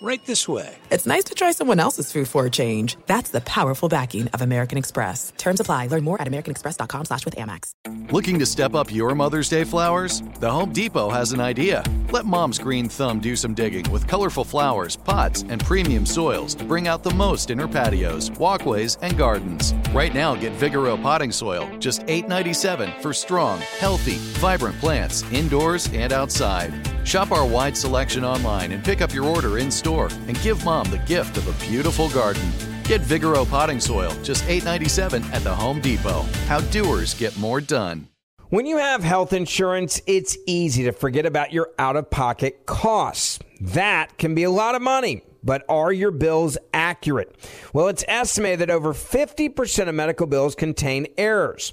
right this way. It's nice to try someone else's food for a change. That's the powerful backing of American Express. Terms apply. Learn more at americanexpress.com slash with Amex. Looking to step up your Mother's Day flowers? The Home Depot has an idea. Let Mom's green thumb do some digging with colorful flowers, pots, and premium soils to bring out the most in her patios, walkways, and gardens. Right now, get Vigoro potting soil, just $8.97 for strong, healthy, vibrant plants indoors and outside. Shop our wide selection online and pick up your order in store and give mom the gift of a beautiful garden. Get Vigoro potting soil, just $8.97 at the Home Depot. How doers get more done. When you have health insurance, it's easy to forget about your out of pocket costs. That can be a lot of money. But are your bills accurate? Well, it's estimated that over 50% of medical bills contain errors.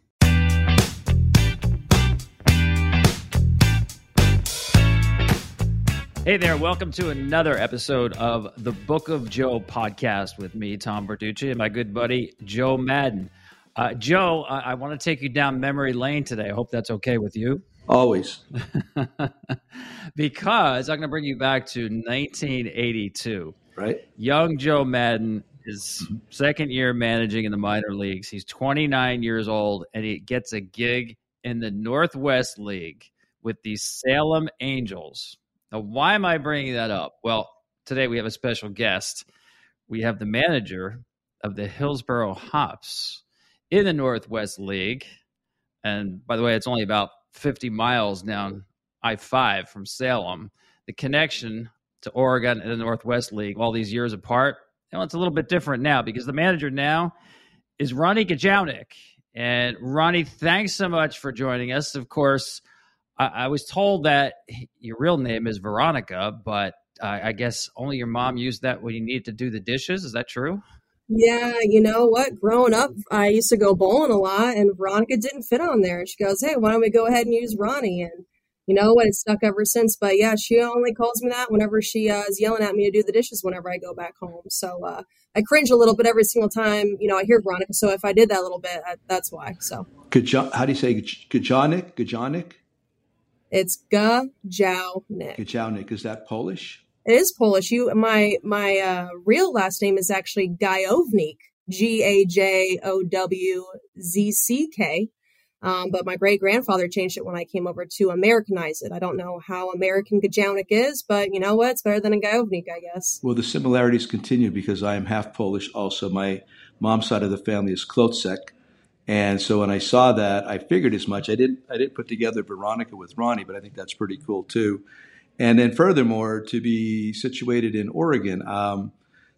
Hey there, welcome to another episode of the Book of Joe podcast with me, Tom Verducci, and my good buddy, Joe Maddon. Uh, Joe, I, I want to take you down memory lane today. I hope that's okay with you. Always. because I'm going to bring you back to 1982. Right. Young Joe Maddon is second year managing in the minor leagues. He's 29 years old and he gets a gig in the Northwest League with the Salem Angels. Now, why am I bringing that up? Well, today we have a special guest. We have the manager of the Hillsboro Hops in the Northwest League. And by the way, it's only about 50 miles down I 5 from Salem. The connection to Oregon and the Northwest League, all these years apart, know, it's a little bit different now because the manager now is Ronnie Gajownik. And Ronnie, thanks so much for joining us. Of course, I, I was told that your real name is Veronica, but uh, I guess only your mom used that when you needed to do the dishes. Is that true? Yeah, you know what? Growing up, I used to go bowling a lot, and Veronica didn't fit on there. She goes, "Hey, why don't we go ahead and use Ronnie?" And you know what? It's stuck ever since. But yeah, she only calls me that whenever she uh, is yelling at me to do the dishes whenever I go back home. So uh, I cringe a little bit every single time you know I hear Veronica. So if I did that a little bit, I, that's why. So. How do you say Gajownik? Gajownik? It's Gajownik. Gajownik. Is that Polish? It is Polish. You, my my uh, real last name is actually Gajownik. G A J O W Z C K. Um, but my great grandfather changed it when I came over to Americanize it. I don't know how American Gajownik is, but you know what? It's better than a Gajownik, I guess. Well, the similarities continue because I am half Polish also. My mom's side of the family is Klotzek, and so when I saw that, I figured as much. I didn't I didn't put together Veronica with Ronnie, but I think that's pretty cool too. And then furthermore, to be situated in Oregon. Um,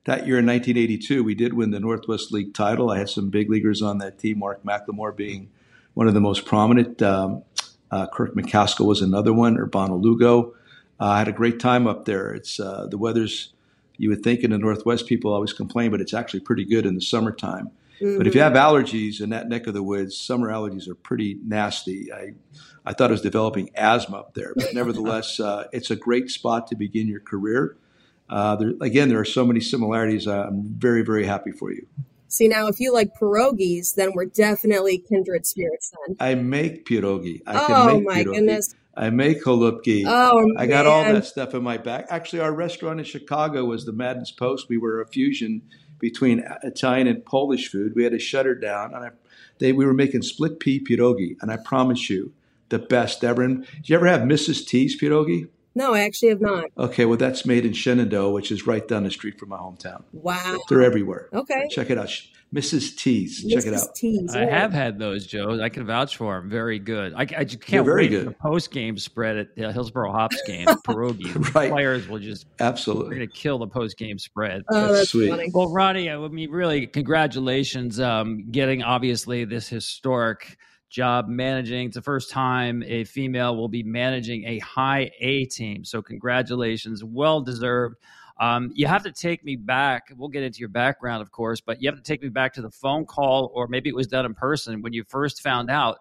that year in 1982, we did win the Northwest League title. I had some big leaguers on that team, Mark McLemore being one of the most prominent. Um, uh, Kirk McCaskill was another one, Urbano Lugo. Uh, I had a great time up there. It's uh, the weather's, you would think in the Northwest, people always complain, but it's actually pretty good in the summertime. Mm-hmm. But if you have allergies in that neck of the woods, summer allergies are pretty nasty. I, I thought I was developing asthma up there, but nevertheless, uh, it's a great spot to begin your career. Uh, there, again, there are so many similarities. I'm very, very happy for you. See, now if you like pierogies, then we're definitely kindred spirits then. I make pierogi. I oh, can make my pierogi. goodness. I make chalupki. Oh, I got all that stuff in my back. Actually, our restaurant in Chicago was the Maddon's Post. We were a fusion between Italian and Polish food. We had to shut her down, and I, they we were making split pea pierogi, and I promise you, the best ever. And did you ever have Mrs. T's pierogi? No, I actually have not. Okay, well, that's made in Shenandoah, which is right down the street from my hometown. Wow. They're everywhere. Okay. Check it out. Mrs. T's. Check it out. T's. I have had those, Joe. I can vouch for them. Very good. I, I just can't very wait good. for the post game spread at the Hillsboro Hops game. Pierogi. Right. Players will just we're Absolutely. going to kill the post game spread. Oh, That's that's sweet. funny. Well, Ronnie, I mean, really, congratulations, um, getting obviously this historic job managing. It's the first time a female will be managing a high A team. So, congratulations, well deserved. Um, you have to take me back. We'll get into your background, of course, but you have to take me back to the phone call, or maybe it was done in person when you first found out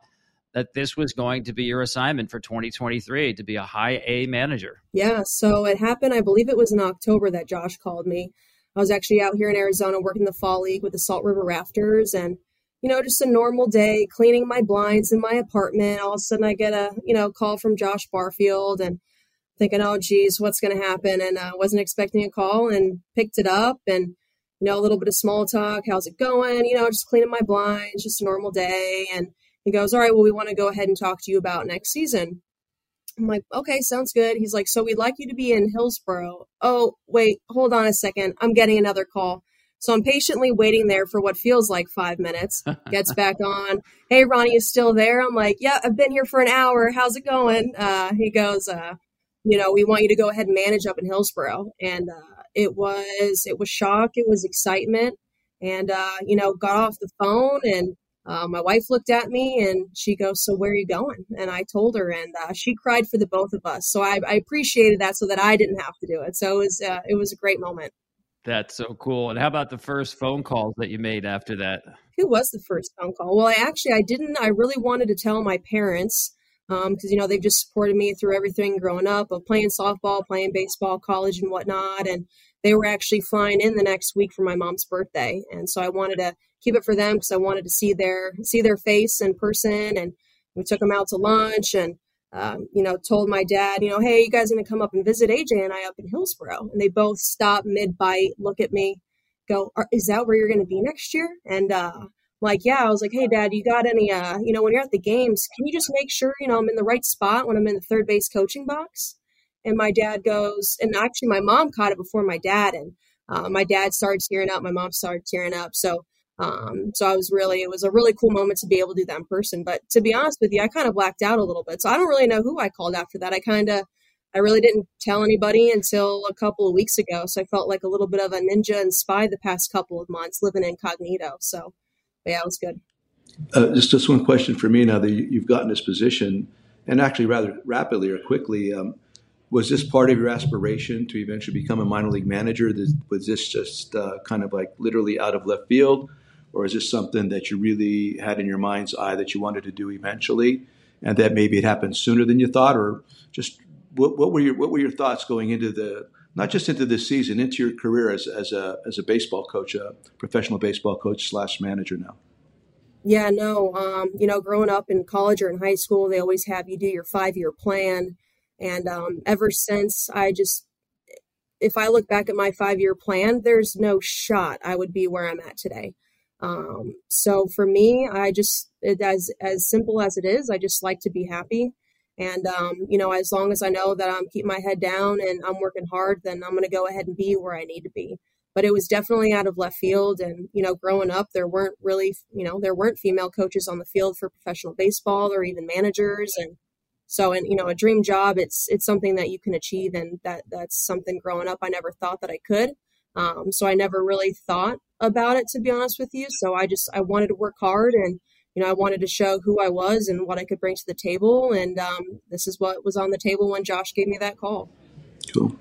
that this was going to be your assignment for 2023 to be a high A manager. Yeah, so it happened, I believe it was in October that Josh called me. I was actually out here in Arizona working the fall league with the Salt River Rafters and you know, just a normal day cleaning my blinds in my apartment. All of a sudden I get a, you know, call from Josh Barfield and thinking, oh geez, what's gonna happen? And I uh, wasn't expecting a call and picked it up and you know, a little bit of small talk, how's it going? You know, just cleaning my blinds, just a normal day. And he goes, All right, well, we want to go ahead and talk to you about next season. I'm like, okay, sounds good. He's like, so we'd like you to be in Hillsboro. Oh, wait, hold on a second. I'm getting another call. So I'm patiently waiting there for what feels like five minutes. Gets back on. Hey, Ronnie is still there. I'm like, yeah, I've been here for an hour. How's it going? Uh, he goes, uh, you know, we want you to go ahead and manage up in Hillsboro. And uh, it was, it was shock. It was excitement. And, uh, you know, got off the phone and uh, my wife looked at me and she goes, "So where are you going?" And I told her, and uh, she cried for the both of us. So I, I, appreciated that, so that I didn't have to do it. So it was uh, it was a great moment. That's so cool. And how about the first phone calls that you made after that? Who was the first phone call? Well, I actually I didn't. I really wanted to tell my parents because um, you know they've just supported me through everything growing up of playing softball, playing baseball, college, and whatnot. And they were actually flying in the next week for my mom's birthday, and so I wanted to keep it for them because I wanted to see their see their face in person. And we took them out to lunch and um, you know told my dad, you know, hey, you guys gonna come up and visit AJ and I up in Hillsboro? And they both stop mid bite, look at me, go, is that where you're gonna be next year? And uh, like, yeah, I was like, hey, dad, you got any, uh, you know, when you're at the games, can you just make sure, you know, I'm in the right spot when I'm in the third base coaching box? And my dad goes, and actually, my mom caught it before my dad, and uh, my dad started tearing up, my mom started tearing up. So um, so I was really, it was a really cool moment to be able to do that in person. But to be honest with you, I kind of blacked out a little bit. So I don't really know who I called after that. I kind of, I really didn't tell anybody until a couple of weeks ago. So I felt like a little bit of a ninja and spy the past couple of months living incognito. So yeah, it was good. Uh, just just one question for me now that you, you've gotten this position, and actually rather rapidly or quickly. Um, was this part of your aspiration to eventually become a minor league manager? Was this just uh, kind of like literally out of left field? or is this something that you really had in your mind's eye that you wanted to do eventually, and that maybe it happened sooner than you thought, or just what, what were your what were your thoughts going into the not just into this season, into your career as as a as a baseball coach, a professional baseball coach slash manager now? Yeah, no, um, you know, growing up in college or in high school, they always have you do your five year plan, and um, ever since I just if I look back at my five year plan, there's no shot I would be where I'm at today. Um, so for me, I just it, as as simple as it is, I just like to be happy. And um, you know, as long as I know that I'm keeping my head down and I'm working hard, then I'm going to go ahead and be where I need to be. But it was definitely out of left field. And you know, growing up, there weren't really, you know, there weren't female coaches on the field for professional baseball or even managers. And so, and you know, a dream job, it's it's something that you can achieve, and that that's something growing up I never thought that I could. Um, so I never really thought about it to be honest with you. So I just I wanted to work hard and you know I wanted to show who I was and what I could bring to the table. And um, this is what was on the table when Josh gave me that call. Cool.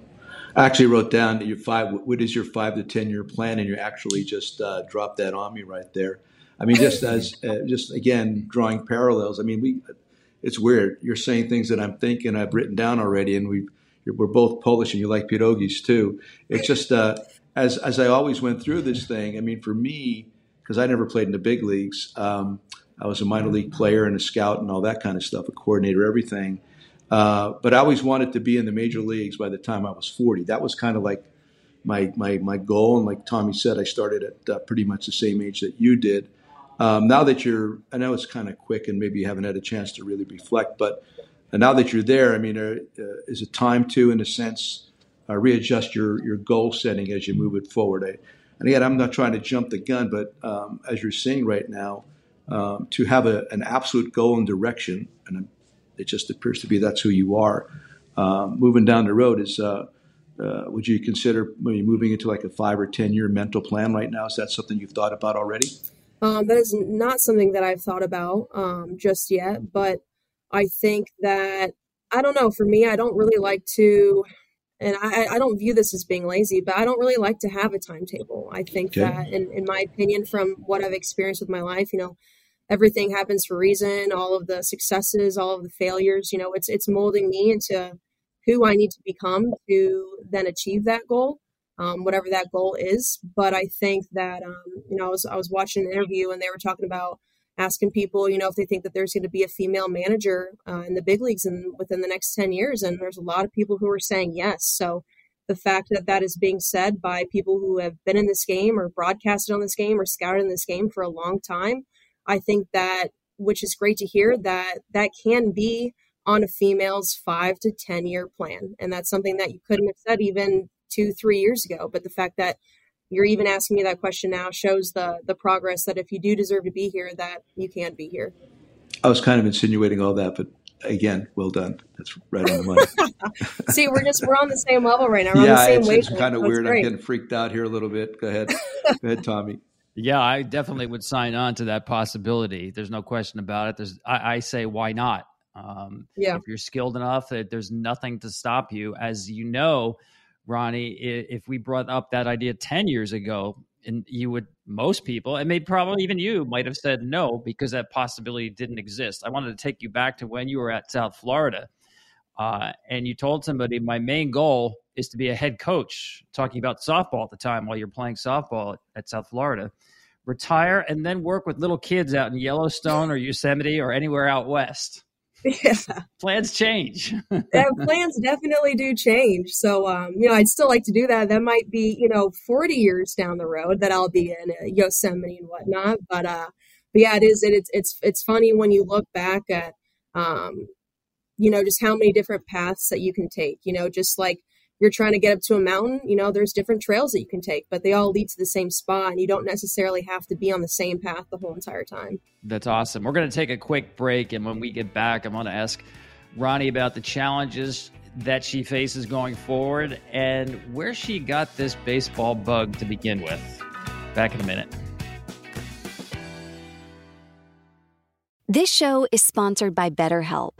I actually wrote down your five. What is your five to ten year plan? And you actually just uh, dropped that on me right there. I mean, just as uh, just again drawing parallels. I mean, we. It's weird. You're saying things that I'm thinking I've written down already, and we we're both Polish, and you like pierogies too. It's just uh, as as I always went through this thing. I mean, for me, because I never played in the big leagues, um, I was a minor league player and a scout and all that kind of stuff, a coordinator, everything. Uh, but I always wanted to be in the major leagues by the time I was 40. That was kind of like my my my goal. And like Tommy said, I started at uh, pretty much the same age that you did. Um, now that you're, I know it's kind of quick and maybe you haven't had a chance to really reflect, but now that you're there, I mean, uh, uh, is it time to, in a sense, uh, readjust your your goal setting as you move it forward? I, and again, I'm not trying to jump the gun, but um, as you're seeing right now, um, to have a, an absolute goal and direction, and it just appears to be that's who you are. Um, moving down the road is, uh, uh, would you consider maybe moving into like a five or ten year mental plan right now? Is that something you've thought about already? Um, that is not something that I've thought about um, just yet, but I think that I don't know. For me, I don't really like to, and I, I don't view this as being lazy, but I don't really like to have a timetable. I think okay. that, in, in my opinion, from what I've experienced with my life, you know, everything happens for reason. All of the successes, all of the failures, you know, it's it's molding me into who I need to become to then achieve that goal, um, whatever that goal is. But I think that um, you know, I was I was watching an interview and they were talking about asking people, you know, if they think that there's going to be a female manager uh, in the big leagues in within the next ten years, and there's a lot of people who are saying yes. So the fact that that is being said by people who have been in this game or broadcasted on this game or scouted in this game for a long time I think that, which is great to hear, that that can be on a female's five to 10 year plan. And that's something that you couldn't have said even two, three years ago. But the fact that you're even asking me that question now shows the the progress that if you do deserve to be here, that you can be here. I was kind of insinuating all that, but again, well done. That's right on the money. See, we're just we're on the same level right now. We're yeah, it's, it's kind of weird. I'm getting freaked out here a little bit. Go ahead, go ahead, Tommy. Yeah, I definitely would sign on to that possibility. There's no question about it. There's, I, I say, why not? Um, yeah. If you're skilled enough, that there's nothing to stop you. As you know, Ronnie, if we brought up that idea 10 years ago, and you would, most people, and maybe probably even you, might have said no because that possibility didn't exist. I wanted to take you back to when you were at South Florida uh, and you told somebody, my main goal is to be a head coach, talking about softball at the time while you're playing softball at, at South Florida. Retire and then work with little kids out in Yellowstone or Yosemite or anywhere out west. Yeah. plans change. yeah, plans definitely do change. So, um, you know, I'd still like to do that. That might be, you know, 40 years down the road that I'll be in uh, Yosemite and whatnot. But, uh, but yeah, it is. It, it's, it's, it's funny when you look back at, um, you know, just how many different paths that you can take, you know, just like you're trying to get up to a mountain, you know, there's different trails that you can take, but they all lead to the same spot and you don't necessarily have to be on the same path the whole entire time. That's awesome. We're going to take a quick break. And when we get back, I'm going to ask Ronnie about the challenges that she faces going forward and where she got this baseball bug to begin with. Back in a minute. This show is sponsored by BetterHelp.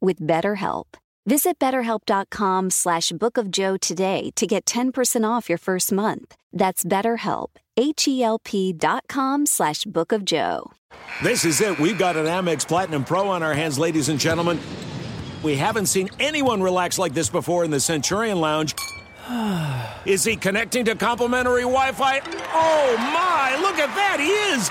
with BetterHelp. Visit betterhelp.com slash bookofjoe today to get 10% off your first month. That's betterhelp, H-E-L-P dot com slash bookofjoe. This is it. We've got an Amex Platinum Pro on our hands, ladies and gentlemen. We haven't seen anyone relax like this before in the Centurion Lounge. is he connecting to complimentary Wi-Fi? Oh, my! Look at that! He is!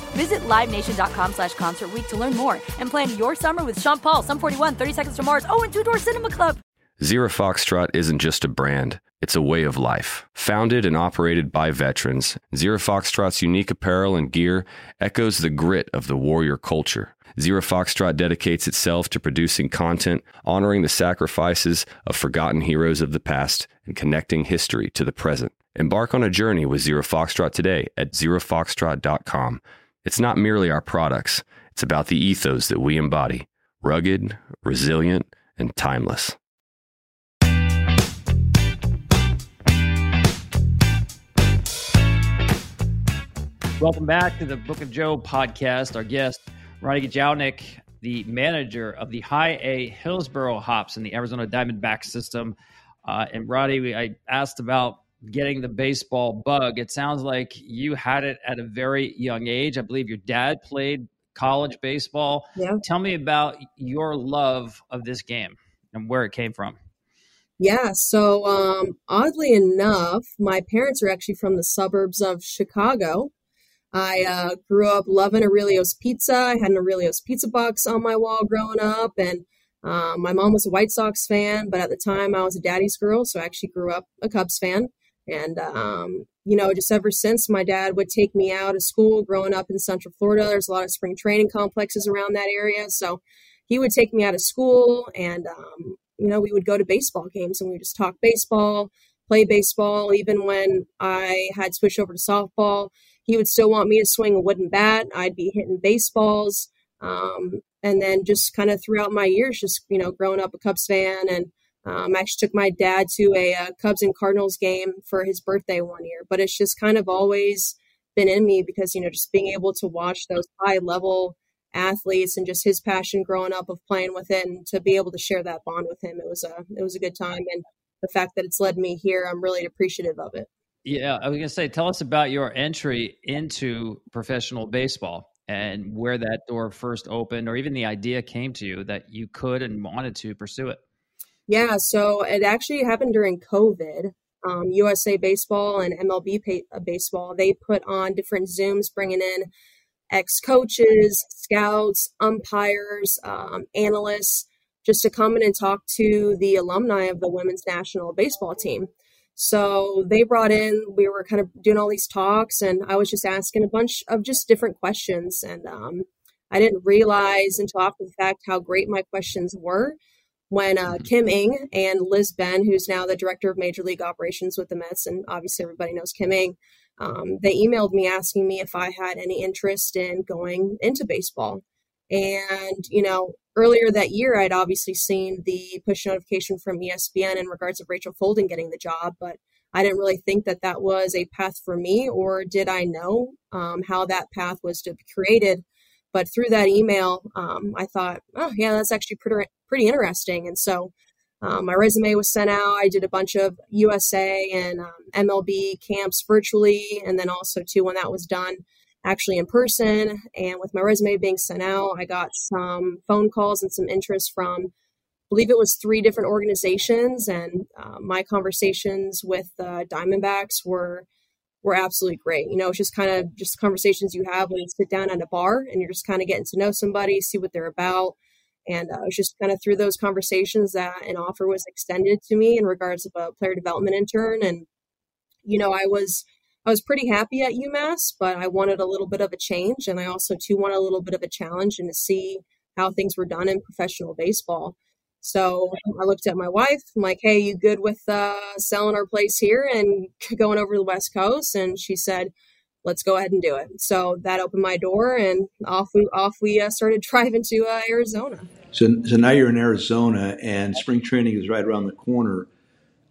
Visit LiveNation.com slash Concert to learn more and plan your summer with Sean Paul, Sum 41, 30 Seconds to Mars, oh, and Two Door Cinema Club. Zero Foxtrot isn't just a brand, it's a way of life. Founded and operated by veterans, Zero Foxtrot's unique apparel and gear echoes the grit of the warrior culture. Zero Foxtrot dedicates itself to producing content, honoring the sacrifices of forgotten heroes of the past, and connecting history to the present. Embark on a journey with Zero Foxtrot today at zerofoxtrot.com. It's not merely our products, it's about the ethos that we embody rugged, resilient, and timeless. Welcome back to the Book of Joe podcast. Our guest, Ronnie Gajownik, the manager of the High A Hillsboro Hops in the Arizona Diamondback system. Uh, and Ronnie, I asked about getting the baseball bug. It sounds like you had it at a very young age. I believe your dad played college baseball. Yeah. Tell me about your love of this game and where it came from. Yeah, so um, oddly enough, my parents are actually from the suburbs of Chicago. I uh, grew up loving Aurelio's Pizza. I had an Aurelio's Pizza box on my wall growing up, and um, my mom was a White Sox fan, but at the time I was a daddy's girl, so I actually grew up a Cubs fan. And, um, you know, just ever since my dad would take me out of school growing up in Central Florida, there's a lot of spring training complexes around that area. So he would take me out of school and, um, you know, we would go to baseball games and we would just talk baseball, play baseball. Even when I had switched over to softball, he would still want me to swing a wooden bat. I'd be hitting baseballs. Um, and then just kind of throughout my years, just, you know, growing up a Cubs fan. And um, I actually took my dad to a, a uh, Cubs and Cardinals game for his birthday one year. But it's just kind of always been in me because, you know, just being able to watch those high level athletes and just his passion growing up of playing with it and to be able to share that bond with him, it was a, it was a good time. And the fact that it's led me here, I'm really appreciative of it. Yeah, I was going to say, tell us about your entry into professional baseball and where that door first opened, or even the idea came to you that you could and wanted to pursue it. Yeah, so it actually happened during COVID. Um, USA Baseball and MLB pay, uh, Baseball, they put on different Zooms bringing in ex coaches, scouts, umpires, um, analysts, just to come in and talk to the alumni of the women's national baseball team. So they brought in, we were kind of doing all these talks, and I was just asking a bunch of just different questions. And um, I didn't realize until after the fact how great my questions were when uh, mm-hmm. Kim Ng and Liz Benn, who's now the director of Major League Operations with the Mets, and obviously everybody knows Kim Ng, um, they emailed me asking me if I had any interest in going into baseball. And, you know, earlier that year, I'd obviously seen the push notification from ESPN in regards of Rachel Folden getting the job, but I didn't really think that that was a path for me, or did I know um, how that path was to be created? But through that email, um, I thought, oh, yeah, that's actually pretty, pretty interesting. And so um, my resume was sent out. I did a bunch of USA and um, MLB camps virtually, and then also, too, when that was done, actually in person. And with my resume being sent out, I got some phone calls and some interest from, I believe it was three different organizations. And uh, my conversations with uh, Diamondbacks were were absolutely great. You know, it's just kind of just conversations you have when you sit down at a bar and you're just kind of getting to know somebody, see what they're about. And uh, it was just kind of through those conversations that an offer was extended to me in regards of a player development intern. And, you know, I was I was pretty happy at UMass, but I wanted a little bit of a change. And I also, too, wanted a little bit of a challenge and to see how things were done in professional baseball. So I looked at my wife. I'm like, "Hey, you good with uh, selling our place here and going over to the West Coast?" And she said, "Let's go ahead and do it." So that opened my door, and off we off we uh, started driving to uh, Arizona. So, so now you're in Arizona, and spring training is right around the corner.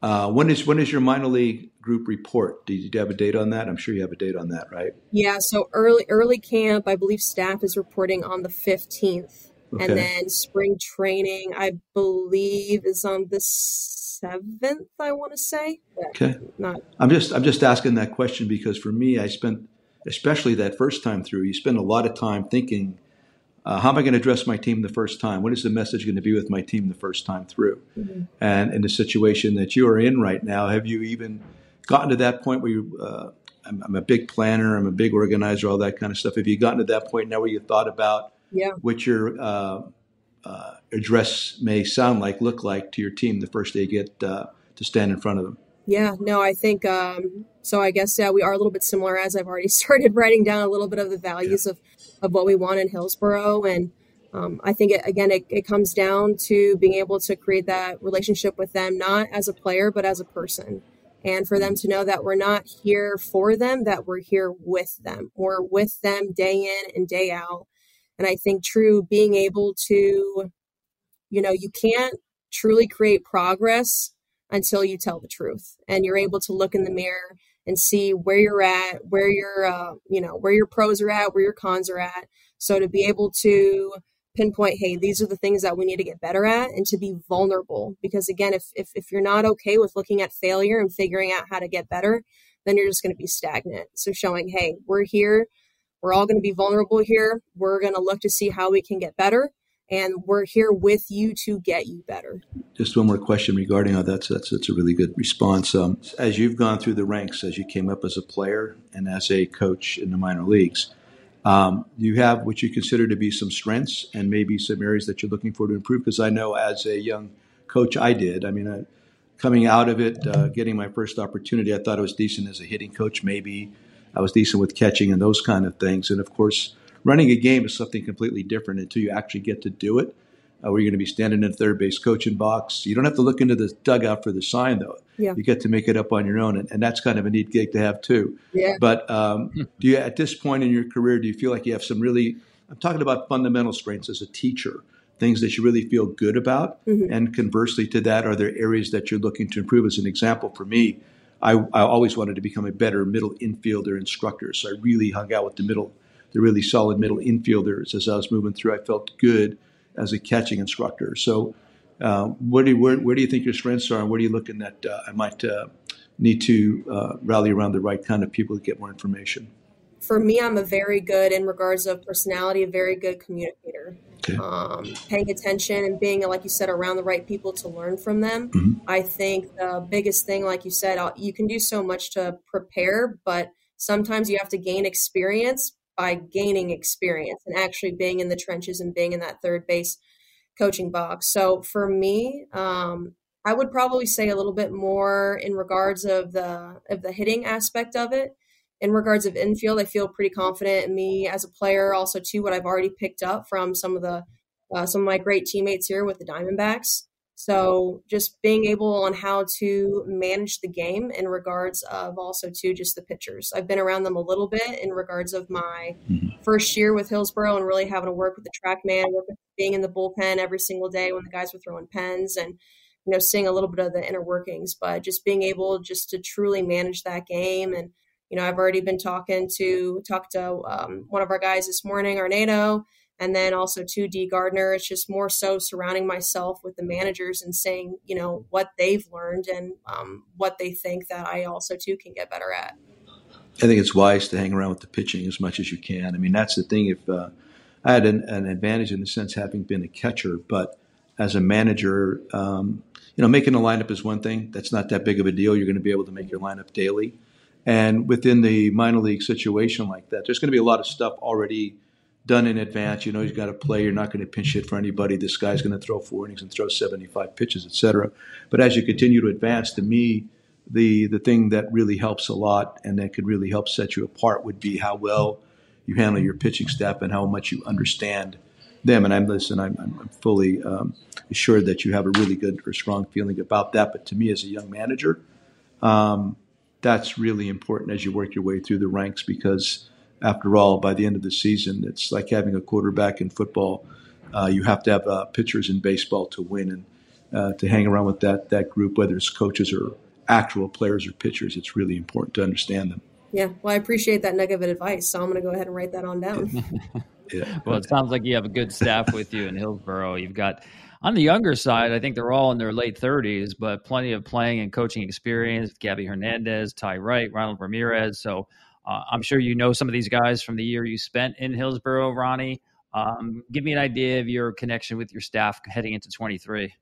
Uh, when is when is your minor league group report? Do you, have a date on that? I'm sure you have a date on that, right? Yeah. So early early camp, I believe staff is reporting on the 15th, okay. and then spring training, I believe, is on the seventh. I want to say. Okay. Not. I'm just I'm just asking that question because for me, I spent especially that first time through. You spend a lot of time thinking uh, how am I going to address my team the first time? What is the message going to be with my team the first time through? Mm-hmm. And in the situation that you are in right now, have you even gotten to that point where you, uh, I'm, I'm, a big planner, I'm a big organizer, all that kind of stuff. Have you gotten to that point now where you thought about yeah. what your uh, uh, address may sound like, look like to your team the first day you get uh, to stand in front of them? Yeah, no, I think um, so. I guess yeah, we are a little bit similar as I've already started writing down a little bit of the values yeah. of, of what we want in Hillsboro. And um, I think, it, again, it, it comes down to being able to create that relationship with them, not as a player, but as a person. And for them to know that we're not here for them, that we're here with them. We're with them day in and day out. And I think, true, being able to, you know, you can't truly create progress until you tell the truth and you're able to look in the mirror and see where you're at, where your uh, you know where your pros are at, where your cons are at. So to be able to pinpoint, hey, these are the things that we need to get better at, and to be vulnerable. Because again, if if, if you're not okay with looking at failure and figuring out how to get better, then you're just going to be stagnant. So showing, hey, we're here. We're all going to be vulnerable here. We're going to look to see how we can get better and we're here with you to get you better. Just one more question regarding how that's that's, that's a really good response. Um, as you've gone through the ranks, as you came up as a player and as a coach in the minor leagues, um, you have what you consider to be some strengths and maybe some areas that you're looking for to improve. Because I know as a young coach, I did. I mean, coming out of it, uh, getting my first opportunity, I thought I was decent as a hitting coach. Maybe I was decent with catching and those kind of things. And of course running a game is something completely different until you actually get to do it. Uh, where you're going to be standing in third base coaching box. You don't have to look into the dugout for the sign, though. Yeah. You get to make it up on your own, and, and that's kind of a neat gig to have too. Yeah. But um, do you, at this point in your career, do you feel like you have some really? I'm talking about fundamental strengths as a teacher, things that you really feel good about, mm-hmm. and conversely to that, are there areas that you're looking to improve? As an example, for me, I, I always wanted to become a better middle infielder instructor, so I really hung out with the middle the really solid middle infielders as I was moving through. I felt good as a catching instructor. So, uh, where, do you, where, where, do you think your strengths are, and where are you looking at uh, I might uh, need to uh, rally around the right kind of people to get more information? For me, I'm a very good in regards of personality, a very good communicator. Okay. Um, paying attention and being, like you said, around the right people to learn from them. Mm-hmm. I think the biggest thing, like you said, uh, you can do so much to prepare, but sometimes you have to gain experience by gaining experience and actually being in the trenches and being in that third base coaching box. So for me, um, I would probably say a little bit more in regards of the of the hitting aspect of it. In regards of infield, I feel pretty confident in me as a player. Also, too, what I've already picked up from some of the uh, some of my great teammates here with the Diamondbacks. So just being able on how to manage the game in regards of also to just the pitchers. I've been around them a little bit in regards of my mm-hmm. first year with Hillsboro and really having to work with the TrackMan, being in the bullpen every single day when the guys were throwing pens and you know seeing a little bit of the inner workings, but just being able just to truly manage that game and you know I've already been talking to talk to um, one of our guys this morning, Arnado and then also to D Gardner. It's just more so surrounding myself with the managers and saying, you know, what they've learned and um, what they think that I also too can get better at. I think it's wise to hang around with the pitching as much as you can. I mean, that's the thing. If uh, I had an, an, advantage in the sense having been a catcher, but as a manager, um, you know, making a lineup is one thing. That's not that big of a deal. You're going to be able to make your lineup daily. And within the minor league situation like that, there's going to be a lot of stuff already – done in advance. You know, he's got to play. You're not going to pinch hit for anybody. This guy's going to throw four innings and throw 75 pitches, etc. But as you continue to advance, to me, the the thing that really helps a lot and that could really help set you apart would be how well you handle your pitching staff and how much you understand them. And I'm listen, I'm, I'm fully um, assured that you have a really good or strong feeling about that. But to me, as a young manager, um, that's really important as you work your way through the ranks because after all, by the end of the season, it's like having a quarterback in football. Uh, you have to have uh, pitchers in baseball to win, and uh, to hang around with that that group, whether it's coaches or actual players or pitchers, it's really important to understand them. Yeah, well, I appreciate that nugget of advice, so I'm going to go ahead and write that on down. yeah. Well, it sounds like you have a good staff with you in Hillsboro. You've got on the younger side, I think they're all in their late 30s, but plenty of playing and coaching experience. Gabby Hernandez, Ty Wright, Ronald Ramirez. So uh, I'm sure you know some of these guys from the year you spent in Hillsboro, Ronnie. Um, give me an idea of your connection with your staff heading into 23.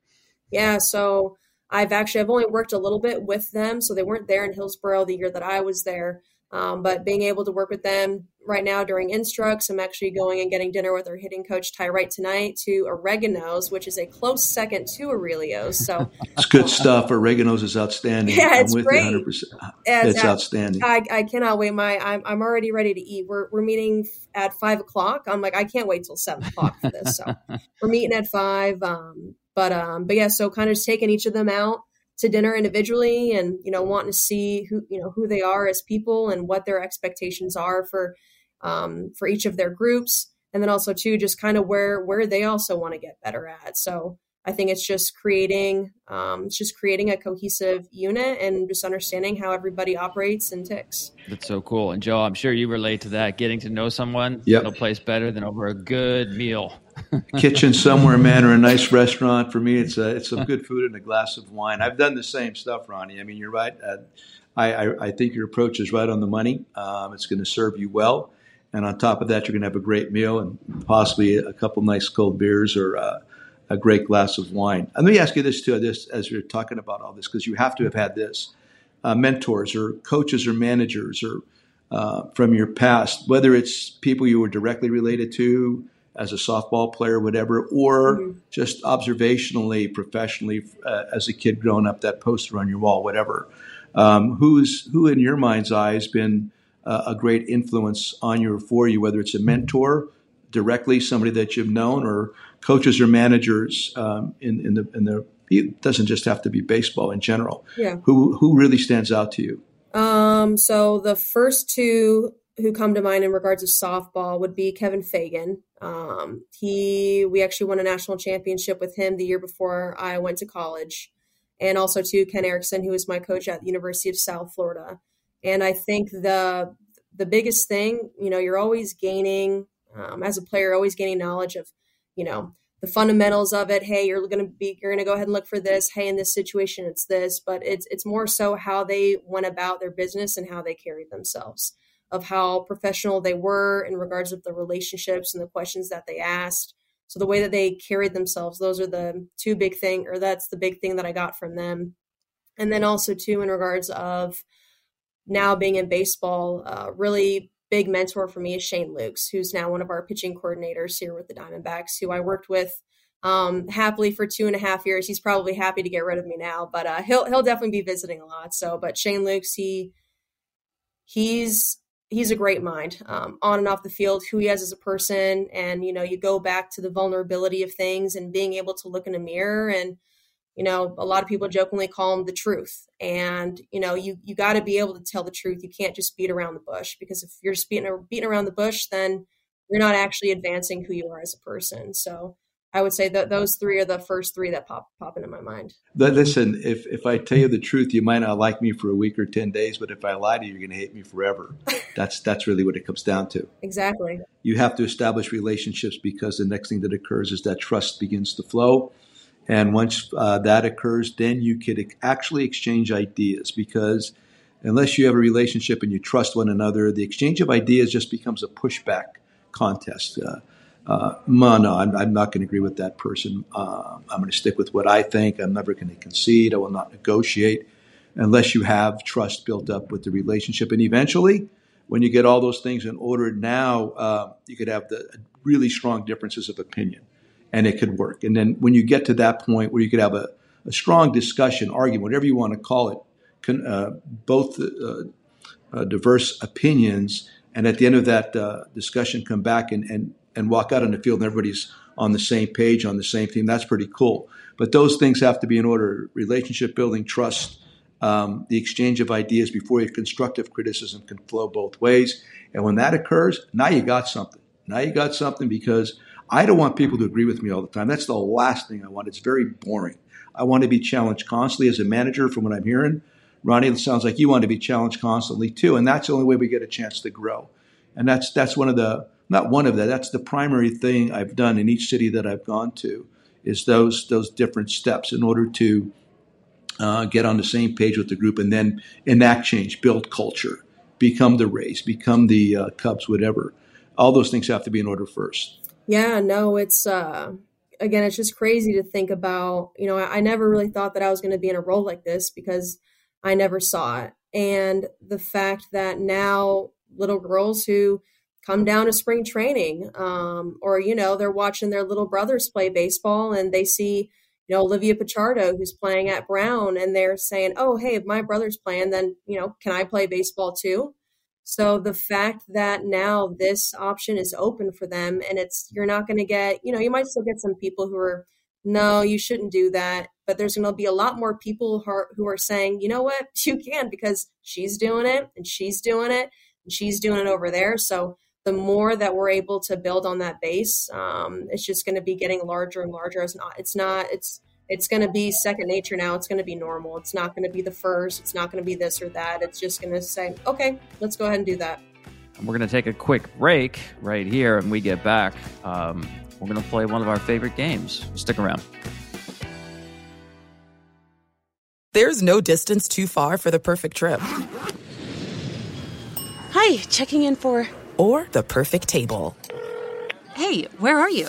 Yeah, so I've actually I've only worked a little bit with them, so they weren't there in Hillsboro the year that I was there. Um, but being able to work with them right now during instructs, I'm actually going and getting dinner with our hitting coach Ty Wright tonight to Oregano's, which is a close second to Aurelio's. So it's good stuff. Oregano's is outstanding. Yeah, it's great. 100%. It's, outstanding. I, I cannot wait. My I'm I'm already ready to eat. We're we're meeting at five o'clock. I'm like I can't wait till seven o'clock for this. So we're meeting at five. Um, but um, but yeah, so kind of just taking each of them out to dinner individually and you know wanting to see who you know who they are as people and what their expectations are for um, for each of their groups and then also too just kind of where where they also want to get better at so i think it's just creating um, it's just creating a cohesive unit and just understanding how everybody operates and ticks that's so cool and joe i'm sure you relate to that getting to know someone yep. no place better than over a good meal kitchen somewhere, man, or a nice restaurant. For me, it's a, it's some good food and a glass of wine. I've done the same stuff, Ronnie. I mean, you're right. Uh, I, I, I, think your approach is right on the money. Um, it's going to serve you well. And on top of that, you're going to have a great meal and possibly a couple nice cold beers or uh, a great glass of wine. And let me ask you this too, this as you're talking about all this, because you have to have had this uh, mentors or coaches or managers or uh, from your past, whether it's people you were directly related to, as a softball player, whatever, or mm-hmm. just observationally, professionally, uh, as a kid growing up, that poster on your wall, whatever. Um, who's who in your mind's eye has been uh, a great influence on you or for you, whether it's a mentor directly, somebody that you've known, or coaches or managers um, in, in the in the. It doesn't just have to be baseball in general. Yeah. Who who really stands out to you? Um. So the first two who come to mind in regards to softball would be Kevin Fagan. Um, he we actually won a national championship with him the year before I went to college, and also to Ken Eriksen, who was my coach at the University of South Florida. And I think the the biggest thing, you know, you're always gaining um, as a player, always gaining knowledge of, you know, the fundamentals of it. Hey, you're going to be you're going to go ahead and look for this. Hey, in this situation, it's this. But it's it's more so how they went about their business and how they carried themselves of how professional they were in regards of the relationships and the questions that they asked. So the way that they carried themselves, those are the two big thing, or that's the big thing that I got from them. And then also too, in regards of now being in baseball, uh, really big mentor for me is Shane Loux, who's now one of our pitching coordinators here with the Diamondbacks, who I worked with um, happily for two and a half years. He's probably happy to get rid of me now, but uh, he'll he'll definitely be visiting a lot. So, but Shane Loux, he he's he's a great mind um, on and off the field who he is as a person and you know you go back to the vulnerability of things and being able to look in a mirror and you know a lot of people jokingly call him the truth and you know you you got to be able to tell the truth you can't just beat around the bush because if you're just beating, beating around the bush then you're not actually advancing who you are as a person so I would say that those three are the first three that pop pop into my mind. Listen, if if I tell you the truth, you might not like me for a week or ten days, but if I lie to you, you're going to hate me forever. that's that's really what it comes down to. Exactly. You have to establish relationships because the next thing that occurs is that trust begins to flow, and once uh, that occurs, then you could actually exchange ideas because unless you have a relationship and you trust one another, the exchange of ideas just becomes a pushback contest. Uh, uh, no, I'm, I'm not going to agree with that person. Uh, I'm going to stick with what I think. I'm never going to concede. I will not negotiate unless you have trust built up with the relationship. And eventually, when you get all those things in order, now uh, you could have the really strong differences of opinion, and it could work. And then when you get to that point where you could have a, a strong discussion, argument, whatever you want to call it, uh, both uh, uh, diverse opinions, and at the end of that discussion, come back and, and and walk out on the field and everybody's on the same page, on the same team. That's pretty cool. But those things have to be in order relationship building, trust, um, the exchange of ideas before your constructive criticism can flow both ways. And when that occurs, now you got something. Now you got something because I don't want people to agree with me all the time. That's the last thing I want. It's very boring. I want to be challenged constantly as a manager from what I'm hearing. Ronnie, it sounds like you want to be challenged constantly too. And that's the only way we get a chance to grow. And that's, that's one of the, not one of that. That's the primary thing I've done in each city that I've gone to is those those different steps in order to uh, get on the same page with the group and then enact change, build culture, become the Rays, become the uh, Cubs, whatever. All those things have to be in order first. Yeah, no, it's uh, again, it's just crazy to think about. You know, I, I never really thought that I was going to be in a role like this because I never saw it. And the fact that now little girls who come down to spring training um, or, you know, they're watching their little brothers play baseball and they see, you know, Olivia Pichardo who's playing at Brown and they're saying, oh, hey, if my brother's playing, then, you know, can I play baseball too? So the fact that now this option is open for them and it's, you're not going to get, you know, you might still get some people who are, no, you shouldn't do that. But there's going to be a lot more people who are, who are saying, you know what, you can because she's doing it and she's doing it and she's doing it over there. So the more that we're able to build on that base, um, it's just going to be getting larger and larger. It's not, it's not, it's, it's going to be second nature now. It's going to be normal. It's not going to be the first. It's not going to be this or that. It's just going to say, okay, let's go ahead and do that. And we're going to take a quick break right here. And we get back, um, we're going to play one of our favorite games. Stick around. There's no distance too far for the perfect trip. Hi, checking in for. Or the perfect table. Hey, where are you?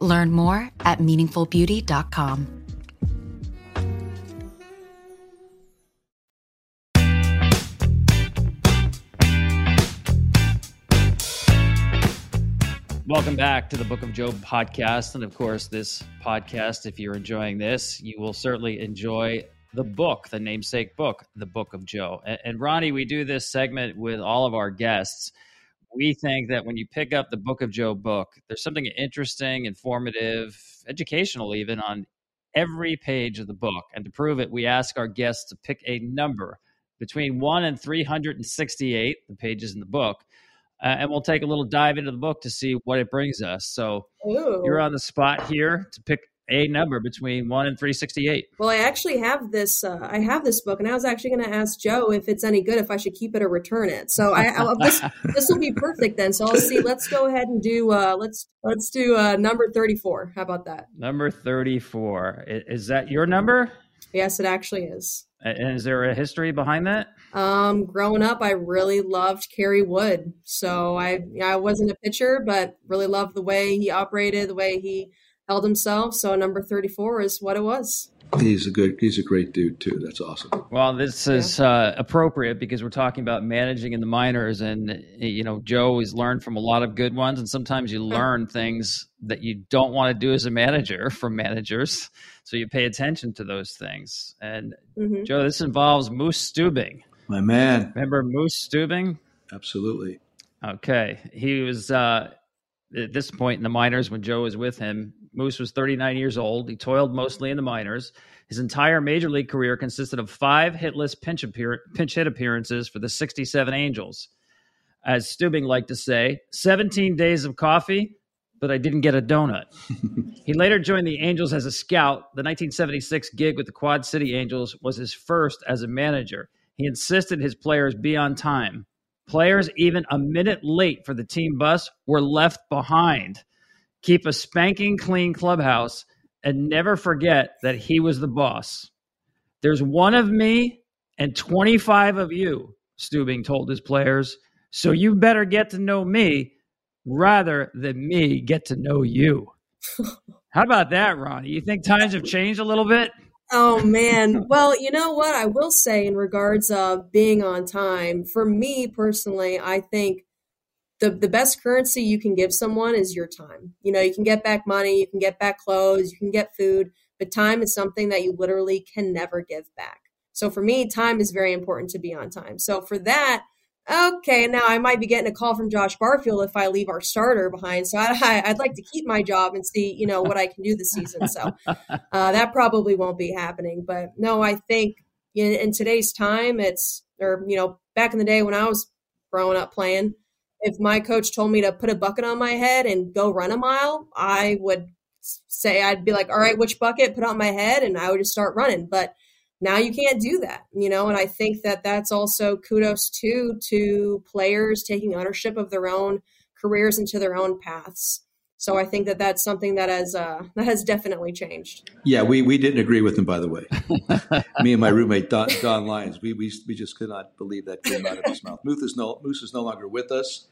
Learn more at meaningfulbeauty.com. Welcome back to the Book of Joe podcast. And of course, this podcast, if you're enjoying this, you will certainly enjoy the book, the namesake book, The Book of Joe. And, and Ronnie, we do this segment with all of our guests. We think that when you pick up the Book of Joe book, there's something interesting, informative, educational, even on every page of the book. And to prove it, we ask our guests to pick a number between 1 and 368, the pages in the book uh, and we'll take a little dive into the book to see what it brings us. So Ooh. you're on the spot here to pick a number between one and three sixty eight. Well, I actually have this. Uh, I have this book, and I was actually going to ask Joe if it's any good, if I should keep it or return it. So I, I this this will be perfect then. So I'll see. Let's go ahead and do. Uh, let's let's do uh, number thirty four. How about that? Number thirty four. Is that your number? Yes, it actually is. And is there a history behind that? Um, growing up, I really loved Kerry Wood. So I, I wasn't a pitcher, but really loved the way he operated, the way he held himself. So number 34 is what it was. He's a good, he's a great dude too. That's awesome. Well, this is uh, appropriate because we're talking about managing in the minors, and you know, Joe has learned from a lot of good ones, and sometimes you learn things that you don't want to do as a manager from managers, so you pay attention to those things. And Mhm. Joe, this involves Moose Stubing. My man. Remember Moose Stubing? Absolutely. Okay, he was uh, at this point in the minors when Joe was with him. Moose was 39 years old. He toiled mostly in the minors. His entire major league career consisted of five hitless pinch, appear- pinch hit appearances for the 67 Angels. as Stubing liked to say, 17 days of coffee, but I didn't get a donut. he later joined the Angels as a scout. The 1976 gig with the Quad City Angels was his first as a manager. He insisted his players be on time. Players, even a minute late for the team bus, were left behind. Keep a spanking clean clubhouse and never forget that he was the boss. There's one of me and 25 of you, Stubing told his players. So you better get to know me rather than me get to know you. How about that, Ronnie? You think times have changed a little bit? Oh man. Well, you know what I will say in regards of being on time. For me personally, I think the the best currency you can give someone is your time. You know, you can get back money, you can get back clothes, you can get food, but time is something that you literally can never give back. So for me, time is very important to be on time. So for that, okay, now I might be getting a call from Josh Barfield if I leave our starter behind. So I, would like to keep my job and see, you know, what I can do this season. So uh, that probably won't be happening. But no, I think in, in today's time, it's, or, you know, back in the day when I was growing up playing, if my coach told me to put a bucket on my head and go run a mile, I would say, I'd be like, all right, which bucket? Put on my head, and I would just start running. But now you can't do that you know and i think that that's also kudos too to players taking ownership of their own careers into their own paths so i think that that's something that has uh, that has definitely changed. Yeah we, we didn't agree with him by the way. Me and my roommate don, don lyons we, we, we just could not believe that came out of his mouth. Moose is no, moose is no longer with us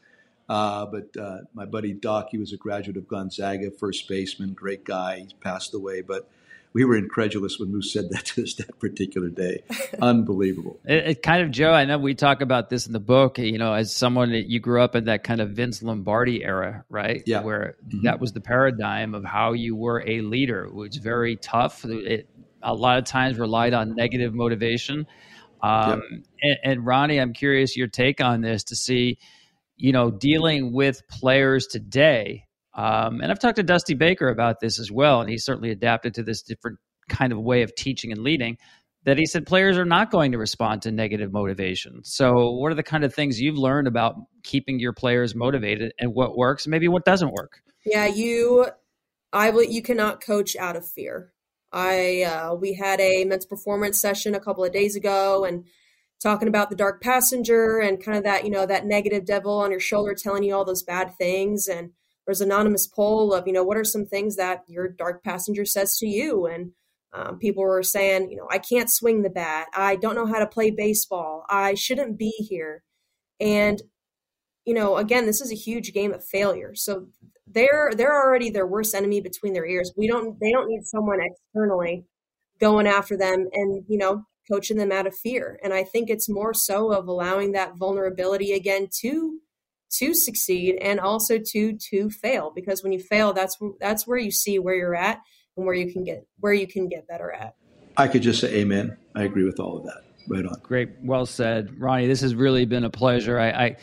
uh, but uh, my buddy doc he was a graduate of gonzaga first baseman great guy He passed away but we were incredulous when Moose said that to us that particular day. Unbelievable. It, it, kind of, Joe, I know we talk about this in the book, you know, as someone that you grew up in that kind of Vince Lombardi era, right? Yeah. Where mm-hmm. that was the paradigm of how you were a leader. It was very tough. It a lot of times relied on negative motivation. Um, yep. and, and Ronnie, I'm curious your take on this to see, you know, dealing with players today um, and I've talked to Dusty Baker about this as well, and he's certainly adapted to this different kind of way of teaching and leading. That he said players are not going to respond to negative motivation. So, what are the kind of things you've learned about keeping your players motivated, and what works, maybe what doesn't work? Yeah, you, I will. You cannot coach out of fear. I uh, we had a mental performance session a couple of days ago, and talking about the dark passenger and kind of that you know that negative devil on your shoulder telling you all those bad things and there's anonymous poll of you know what are some things that your dark passenger says to you? And um, people were saying you know i can't swing the bat. I don't know how to play baseball. I shouldn't be here. And you know again this is a huge game of failure. So they're they're already their worst enemy between their ears. We don't they don't need someone externally going after them and you know coaching them out of fear. And i think it's more so of allowing that vulnerability again to to succeed and also to to fail because when you fail that's that's where you see where you're at and where you can get where you can get better at. I could just say amen. I agree with all of that. Right on. Great. Well said. Ronnie this has really been a pleasure. I, I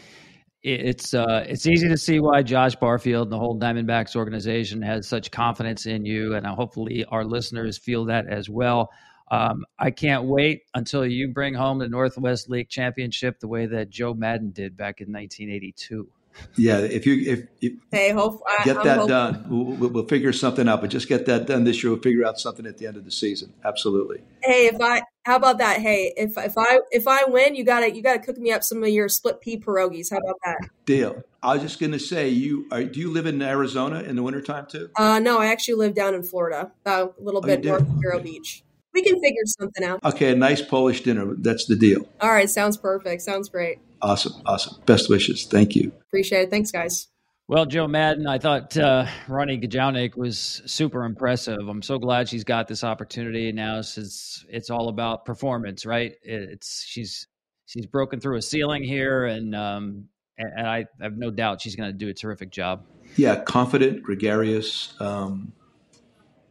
it's uh, it's easy to see why Josh Barfield and the whole Diamondbacks organization has such confidence in you, and hopefully our listeners feel that as well. Um, I can't wait until you bring home the Northwest League championship the way that Joe Maddon did back in 1982. Yeah, if you if, if hey, hope, get that done, we'll, we'll, figure something out. But just get that done this year. We'll figure out something at the end of the season. Absolutely. Hey, if I how about that? Hey, if if I if I win, you gotta you gotta cook me up some of your split pea pierogies. How about that? Deal. I was just gonna say, you are, do you live in Arizona in the wintertime too? Uh, no, I actually live down in Florida, uh, a little oh, bit north of Vero Beach we can figure something out. Okay, a nice Polish dinner. That's the deal. All right, sounds perfect. Sounds great. Awesome, awesome. Best wishes. Thank you. Appreciate it. Thanks, guys. Well, Joe Maddon, I thought uh, Ronnie Gajownik was super impressive. I'm so glad she's got this opportunity now, since it's all about performance, right? It's she's she's broken through a ceiling here, and um, and I have no doubt she's going to do a terrific job. Yeah, confident, gregarious, um,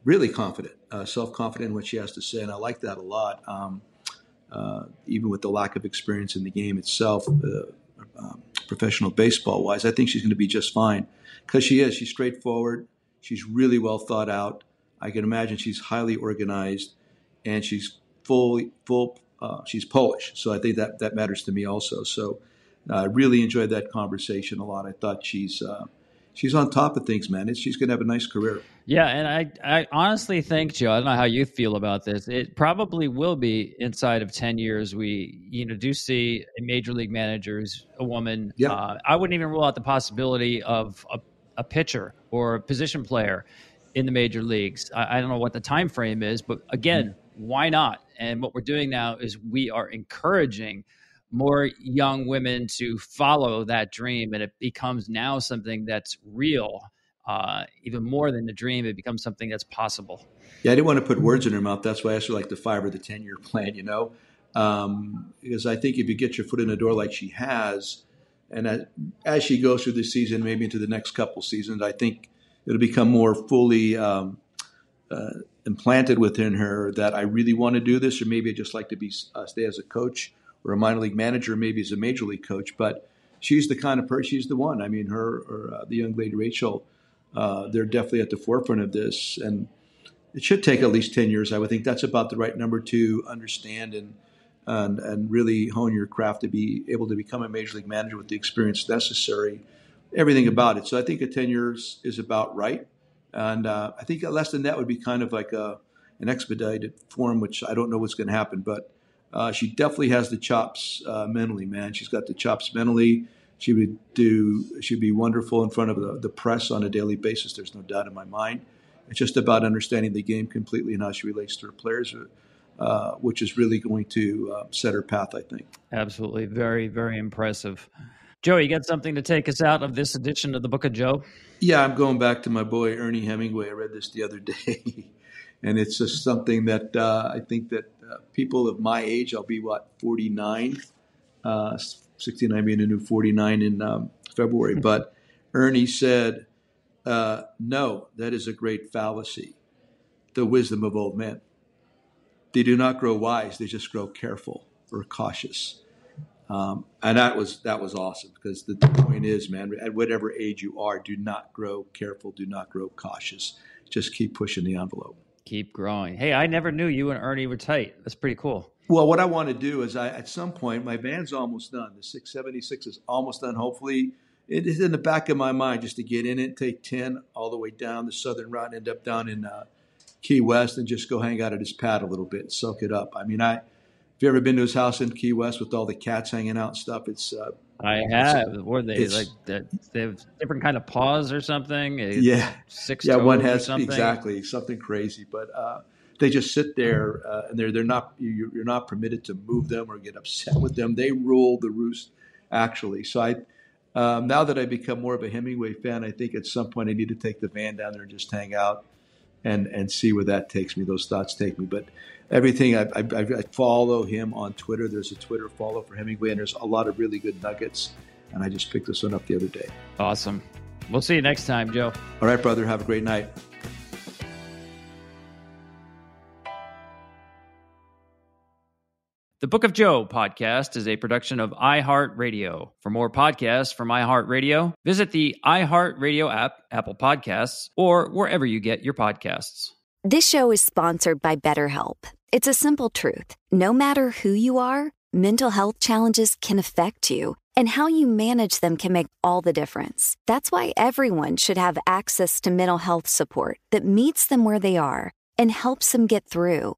really confident uh, self confident in what she has to say, and I like that a lot. Um, uh, even with the lack of experience in the game itself, uh, um, professional baseball wise, I think she's going to be just fine because she is. She's straightforward. She's really well thought out. I can imagine she's highly organized, and she's fully full. Uh, she's Polish, so I think that that matters to me also. So I really enjoyed that conversation a lot. I thought she's uh, she's on top of things, man. It's, she's going to have a nice career. Yeah, and I, I honestly think, Joe, I don't know how you feel about this. It probably will be inside of ten years. We, you know, do see a major league manager who's a woman. Yeah. Uh, I wouldn't even rule out the possibility of a, a pitcher or a position player in the major leagues. I, I, don't know what the time frame is, but again, mm-hmm. why not? And what we're doing now is we are encouraging more young women to follow that dream, and it becomes now something that's real. Uh, even more than a dream, it becomes something that's possible. Yeah, I didn't want to put words in her mouth. That's why I asked her like the five or the ten year plan. You know, um, because I think if you get your foot in the door like she has, and as she goes through the season, maybe into the next couple seasons, I think it'll become more fully um, uh, implanted within her that I really want to do this, or maybe I just like to be uh, stay as a coach or a minor league manager, maybe as a major league coach. But she's the kind of person. She's the one. I mean, her or uh, the young lady Rachel, uh, they're definitely at the forefront of this, and it should take at least ten years. I would think that's about the right number to understand and and, and really hone your craft to be able to become a major league manager with the experience necessary, everything about it. So I think a ten years is about right, and uh, I think less than that would be kind of like a an expedited form, which I don't know what's going to happen, but uh, she definitely has the chops uh, mentally, man. She's got the chops mentally. She would do. She'd be wonderful in front of the, the press on a daily basis. There's no doubt in my mind. It's just about understanding the game completely and how she relates to her players, uh, which is really going to uh, set her path. I think. Absolutely, very, very impressive. Joe, you got something to take us out of this edition of the Book of Joe? Yeah, I'm going back to my boy Ernie Hemingway. I read this the other day, and it's just something that uh, I think that uh, people of my age, I'll be what 49, uh, 69 being a new 49 in um, February. but Ernie said, uh, "No, that is a great fallacy. The wisdom of old men. They do not grow wise; they just grow careful or cautious." Um, and that was that was awesome because the, the point is, man, at whatever age you are, do not grow careful, do not grow cautious. Just keep pushing the envelope keep growing. Hey, I never knew you and Ernie were tight. That's pretty cool. Well, what I want to do is, I at some point, my van's almost done. The 676 is almost done. Hopefully, it is in the back of my mind just to get in it, take 10 all the way down the southern route, and end up down in uh, Key West, and just go hang out at his pad a little bit, soak it up. I mean, I if you ever been to his house in Key West with all the cats hanging out and stuff, it's uh, I have. Were they like that? They have different kind of paws or something. Yeah, six. Yeah, one has something. exactly something crazy, but uh, they just sit there uh, and they're they're not you're not permitted to move them or get upset with them. They rule the roost, actually. So I. Um, now that I become more of a Hemingway fan, I think at some point I need to take the van down there and just hang out and and see where that takes me. Those thoughts take me. But everything I, I, I, follow him on Twitter. There's a Twitter follow for Hemingway, and there's a lot of really good nuggets. And I just picked this one up the other day. Awesome. We'll see you next time, Joe. All right, brother. Have a great night. The Book of Joe podcast is a production of iHeartRadio. For more podcasts from iHeartRadio, visit the iHeartRadio app, Apple Podcasts, or wherever you get your podcasts. This show is sponsored by BetterHelp. It's a simple truth. No matter who you are, mental health challenges can affect you, and how you manage them can make all the difference. That's why everyone should have access to mental health support that meets them where they are and helps them get through.